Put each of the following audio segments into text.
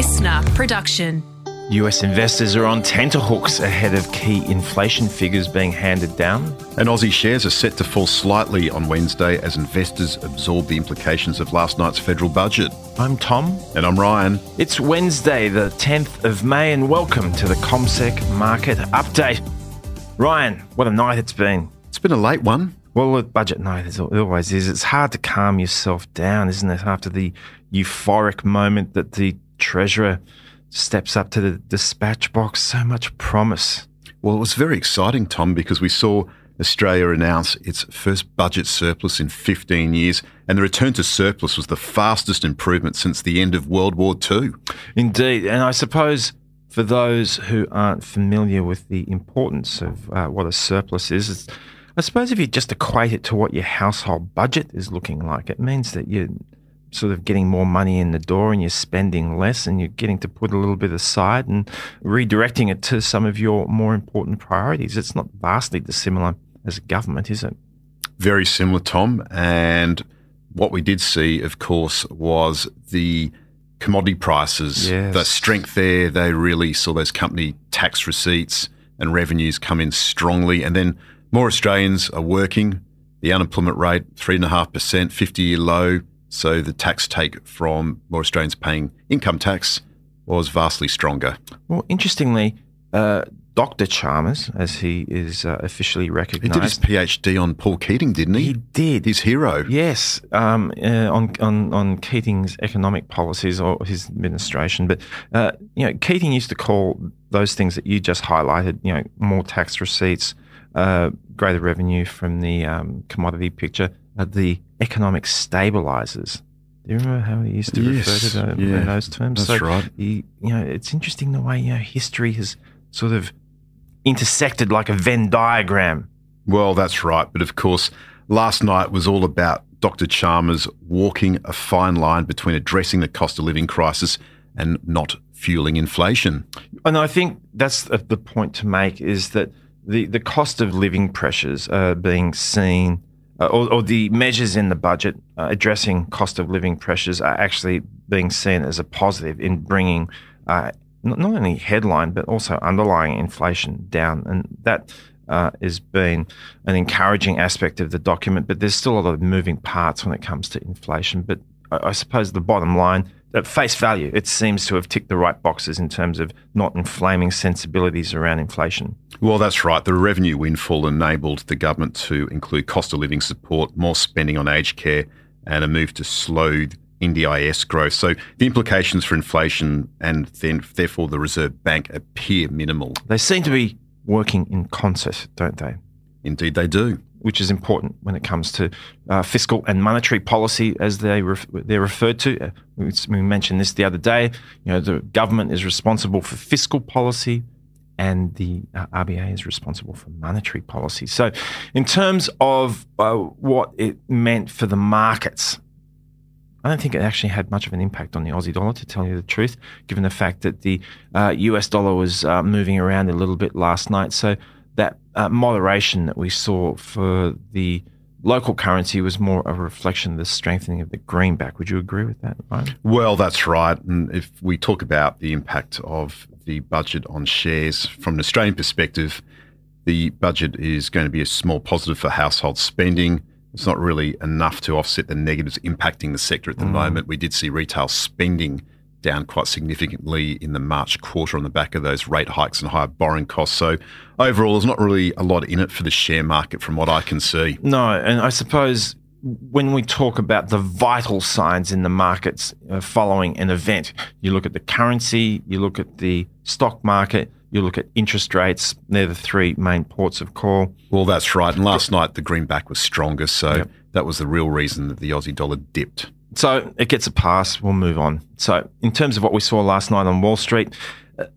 listener production. US investors are on tenterhooks ahead of key inflation figures being handed down. And Aussie shares are set to fall slightly on Wednesday as investors absorb the implications of last night's federal budget. I'm Tom. And I'm Ryan. It's Wednesday, the 10th of May, and welcome to the CommSec Market Update. Ryan, what a night it's been. It's been a late one. Well, with budget night, as it always is, it's hard to calm yourself down, isn't it? After the euphoric moment that the Treasurer steps up to the dispatch box. So much promise. Well, it was very exciting, Tom, because we saw Australia announce its first budget surplus in 15 years, and the return to surplus was the fastest improvement since the end of World War II. Indeed. And I suppose for those who aren't familiar with the importance of uh, what a surplus is, I suppose if you just equate it to what your household budget is looking like, it means that you sort of getting more money in the door and you're spending less and you're getting to put a little bit aside and redirecting it to some of your more important priorities. It's not vastly dissimilar as a government, is it? Very similar, Tom. And what we did see, of course, was the commodity prices, yes. the strength there. They really saw those company tax receipts and revenues come in strongly. And then more Australians are working. The unemployment rate, 3.5%, 50 year low so the tax take from more Australians paying income tax was vastly stronger. Well, interestingly, uh, Dr. Chalmers, as he is uh, officially recognised. He did his PhD on Paul Keating, didn't he? He did. His hero. Yes, um, uh, on, on, on Keating's economic policies or his administration. But, uh, you know, Keating used to call those things that you just highlighted, you know, more tax receipts, uh, greater revenue from the um, commodity picture, uh, the economic stabilizers. Do you remember how he used to yes, refer to them yeah, in those terms? That's so right. He, you know, it's interesting the way you know history has sort of intersected like a Venn diagram. Well, that's right. But of course, last night was all about Dr. Chalmers walking a fine line between addressing the cost of living crisis and not fueling inflation. And I think that's the point to make is that the, the cost of living pressures are being seen uh, or, or, the measures in the budget uh, addressing cost of living pressures are actually being seen as a positive in bringing uh, not, not, only headline but also underlying inflation down, and that uh, has been an encouraging aspect of the document. But there's still a lot of moving parts when it comes to inflation. But I, I suppose the bottom line at face value, it seems to have ticked the right boxes in terms of not inflaming sensibilities around inflation. Well, that's right. The revenue windfall enabled the government to include cost of living support, more spending on aged care, and a move to slow NDIS growth. So the implications for inflation and then therefore the Reserve Bank appear minimal. They seem to be working in concert, don't they? Indeed, they do which is important when it comes to uh, fiscal and monetary policy, as they ref- they're referred to. Uh, we mentioned this the other day. You know, the government is responsible for fiscal policy, and the uh, RBA is responsible for monetary policy. So, in terms of uh, what it meant for the markets, I don't think it actually had much of an impact on the Aussie dollar, to tell you the truth, given the fact that the US uh, dollar was uh, moving around a little bit last night. So that uh, moderation that we saw for the local currency was more a reflection of the strengthening of the greenback. Would you agree with that, Ryan? Well, that's right. And if we talk about the impact of the budget on shares from an Australian perspective, the budget is going to be a small positive for household spending. It's not really enough to offset the negatives impacting the sector at the mm. moment. We did see retail spending down quite significantly in the March quarter on the back of those rate hikes and higher borrowing costs. So overall, there's not really a lot in it for the share market from what I can see. No, and I suppose when we talk about the vital signs in the markets uh, following an event, you look at the currency, you look at the stock market, you look at interest rates. They're the three main ports of call. Well, that's right. And last night the greenback was stronger, so yep. that was the real reason that the Aussie dollar dipped. So it gets a pass. We'll move on. So, in terms of what we saw last night on Wall Street,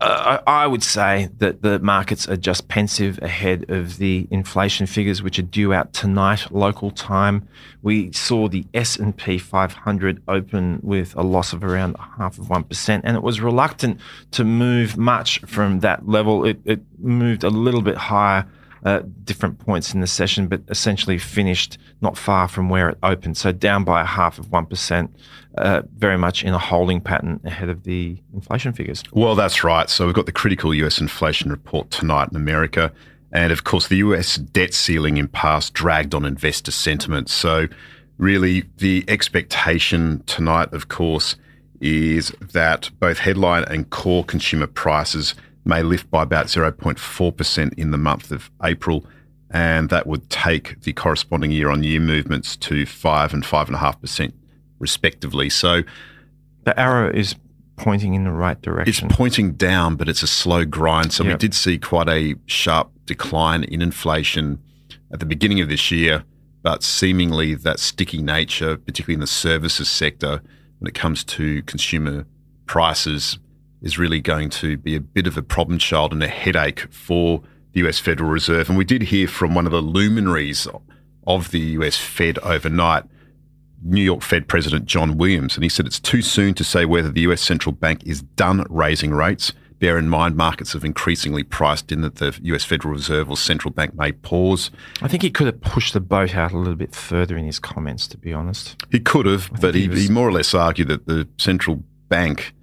uh, I would say that the markets are just pensive ahead of the inflation figures, which are due out tonight, local time. We saw the S and P 500 open with a loss of around half of one percent, and it was reluctant to move much from that level. It, it moved a little bit higher uh, different points in the session, but essentially finished not far from where it opened. So down by a half of 1%, uh, very much in a holding pattern ahead of the inflation figures. Well, that's right. So we've got the critical US inflation report tonight in America. And of course, the US debt ceiling impasse dragged on investor sentiment. So, really, the expectation tonight, of course, is that both headline and core consumer prices may lift by about 0.4% in the month of April. And that would take the corresponding year on year movements to 5 and 5.5%, respectively. So, the arrow is pointing in the right direction. It's pointing down, but it's a slow grind. So, yep. we did see quite a sharp decline in inflation at the beginning of this year, but seemingly that sticky nature, particularly in the services sector, when it comes to consumer prices, is really going to be a bit of a problem child and a headache for the US Federal Reserve. And we did hear from one of the luminaries of the US Fed overnight, New York Fed President John Williams. And he said it's too soon to say whether the US central bank is done raising rates. Bear in mind, markets have increasingly priced in that the US Federal Reserve or central bank may pause. I think he could have pushed the boat out a little bit further in his comments, to be honest. He could have, but he, he, was... he more or less argued that the central bank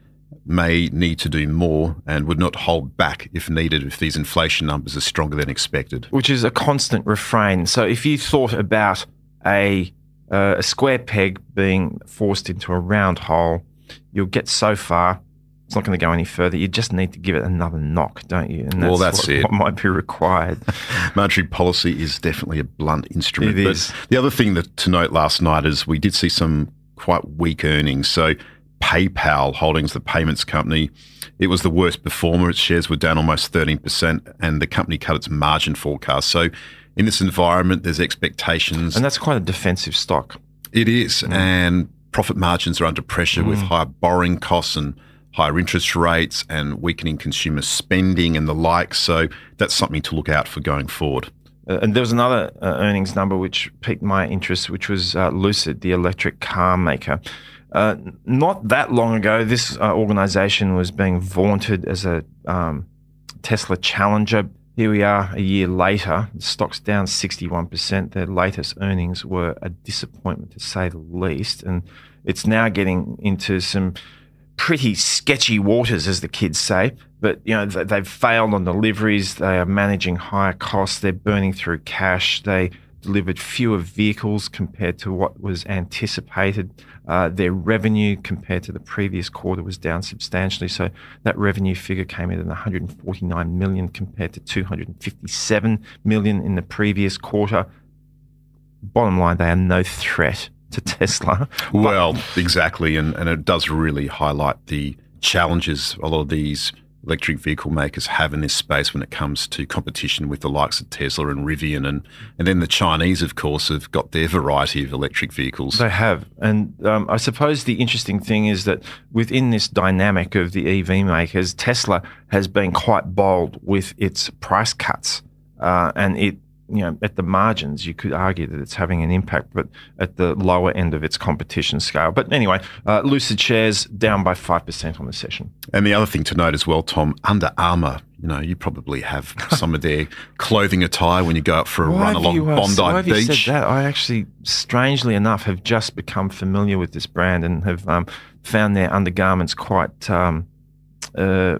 may need to do more and would not hold back if needed if these inflation numbers are stronger than expected. Which is a constant refrain. So if you thought about a, uh, a square peg being forced into a round hole, you'll get so far. It's not going to go any further. You just need to give it another knock, don't you? And that's well, that's what, it. What might be required. Monetary policy is definitely a blunt instrument. It is. the other thing that to note last night is we did see some quite weak earnings. So PayPal Holdings, the payments company, it was the worst performer. Its shares were down almost 13%, and the company cut its margin forecast. So, in this environment, there's expectations. And that's quite a defensive stock. It is. Mm. And profit margins are under pressure mm. with higher borrowing costs and higher interest rates and weakening consumer spending and the like. So, that's something to look out for going forward. Uh, and there was another uh, earnings number which piqued my interest, which was uh, Lucid, the electric car maker. Uh, not that long ago, this uh, organization was being vaunted as a um, Tesla challenger. Here we are a year later. The stock's down 61%. Their latest earnings were a disappointment to say the least. And it's now getting into some pretty sketchy waters, as the kids say. But you know they've failed on deliveries. They are managing higher costs. They're burning through cash. They delivered fewer vehicles compared to what was anticipated. Uh, their revenue compared to the previous quarter was down substantially. So that revenue figure came in at 149 million compared to 257 million in the previous quarter. Bottom line, they are no threat to Tesla. Well, exactly. And, and it does really highlight the challenges a lot of these electric vehicle makers have in this space when it comes to competition with the likes of Tesla and Rivian. And, and then the Chinese, of course, have got their variety of electric vehicles. They have. And um, I suppose the interesting thing is that within this dynamic of the EV makers, Tesla has been quite bold with its price cuts. Uh, and it you know, at the margins, you could argue that it's having an impact, but at the lower end of its competition scale. But anyway, uh, Lucid shares down by 5% on the session. And the other thing to note as well, Tom, Under Armour, you know, you probably have some of their clothing attire when you go out for a why run along you, uh, Bondi why have Beach. You said that? I actually, strangely enough, have just become familiar with this brand and have um, found their undergarments quite, um, uh,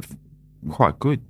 quite good.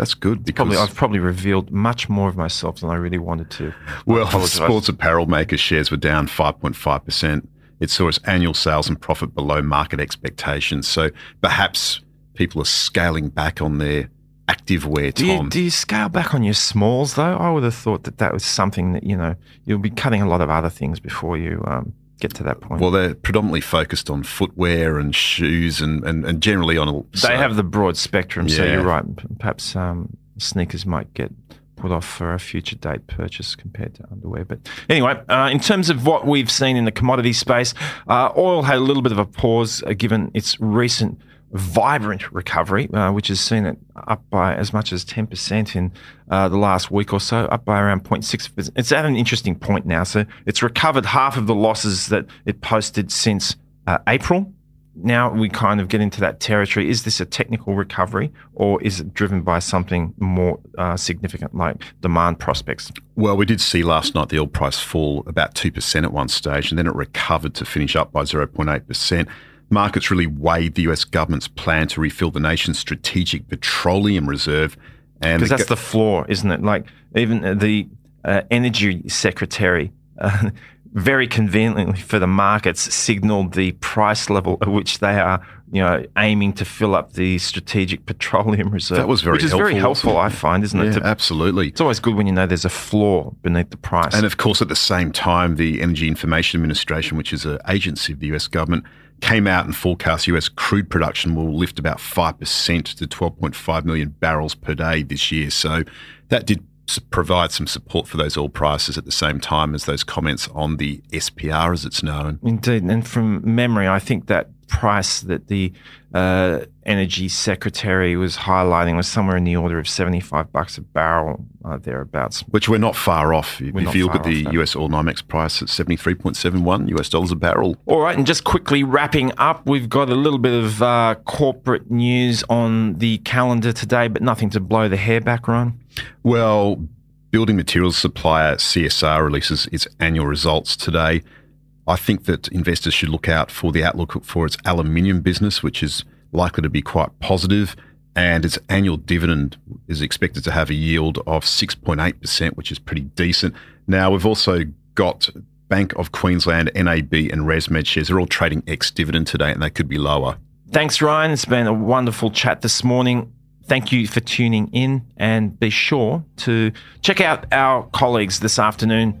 That's good because probably, I've probably revealed much more of myself than I really wanted to. Well, sports apparel maker shares were down 5.5%. It saw its annual sales and profit below market expectations. So perhaps people are scaling back on their active wear, do Tom. You, do you scale back on your smalls, though? I would have thought that that was something that, you know, you'll be cutting a lot of other things before you um, get to that point? Well, they're predominantly focused on footwear and shoes and, and, and generally on a. They have the broad spectrum, yeah. so you're right. Perhaps um, sneakers might get put off for a future date purchase compared to underwear. But anyway, uh, in terms of what we've seen in the commodity space, uh, oil had a little bit of a pause uh, given its recent vibrant recovery, uh, which has seen it up by as much as 10% in uh, the last week or so, up by around 0.6%. It's at an interesting point now. So it's recovered half of the losses that it posted since uh, April. now we kind of get into that territory. Is this a technical recovery or is it driven by something more uh, significant like demand prospects? Well, we did see last night the oil price fall about 2% at one stage and then it recovered to finish up by 0.8%. Markets really weighed the US government's plan to refill the nation's strategic petroleum reserve. Because that's go- the flaw, isn't it? Like even the uh, energy secretary uh, very conveniently for the markets signaled the price level at which they are you know aiming to fill up the strategic petroleum reserve that was very which is helpful, very helpful i find isn't yeah, it to, absolutely it's always good when you know there's a flaw beneath the price and of course at the same time the energy information administration which is an agency of the us government came out and forecast us crude production will lift about 5% to 12.5 million barrels per day this year so that did provide some support for those oil prices at the same time as those comments on the SPR, as it's known. Indeed. And from memory, I think that price that the uh, energy secretary was highlighting was somewhere in the order of 75 bucks a barrel, uh, thereabouts. Which we're not far off. We're if you look at the US oil NYMEX price, it's 73.71 US dollars a barrel. All right, and just quickly wrapping up, we've got a little bit of uh, corporate news on the calendar today, but nothing to blow the hair back, Ryan. Well, building materials supplier CSR releases its annual results today. I think that investors should look out for the outlook for its aluminium business, which is likely to be quite positive, and its annual dividend is expected to have a yield of 6.8%, which is pretty decent. Now, we've also got Bank of Queensland, NAB, and ResMed shares. They're all trading ex dividend today, and they could be lower. Thanks, Ryan. It's been a wonderful chat this morning. Thank you for tuning in, and be sure to check out our colleagues this afternoon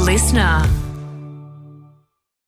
listener.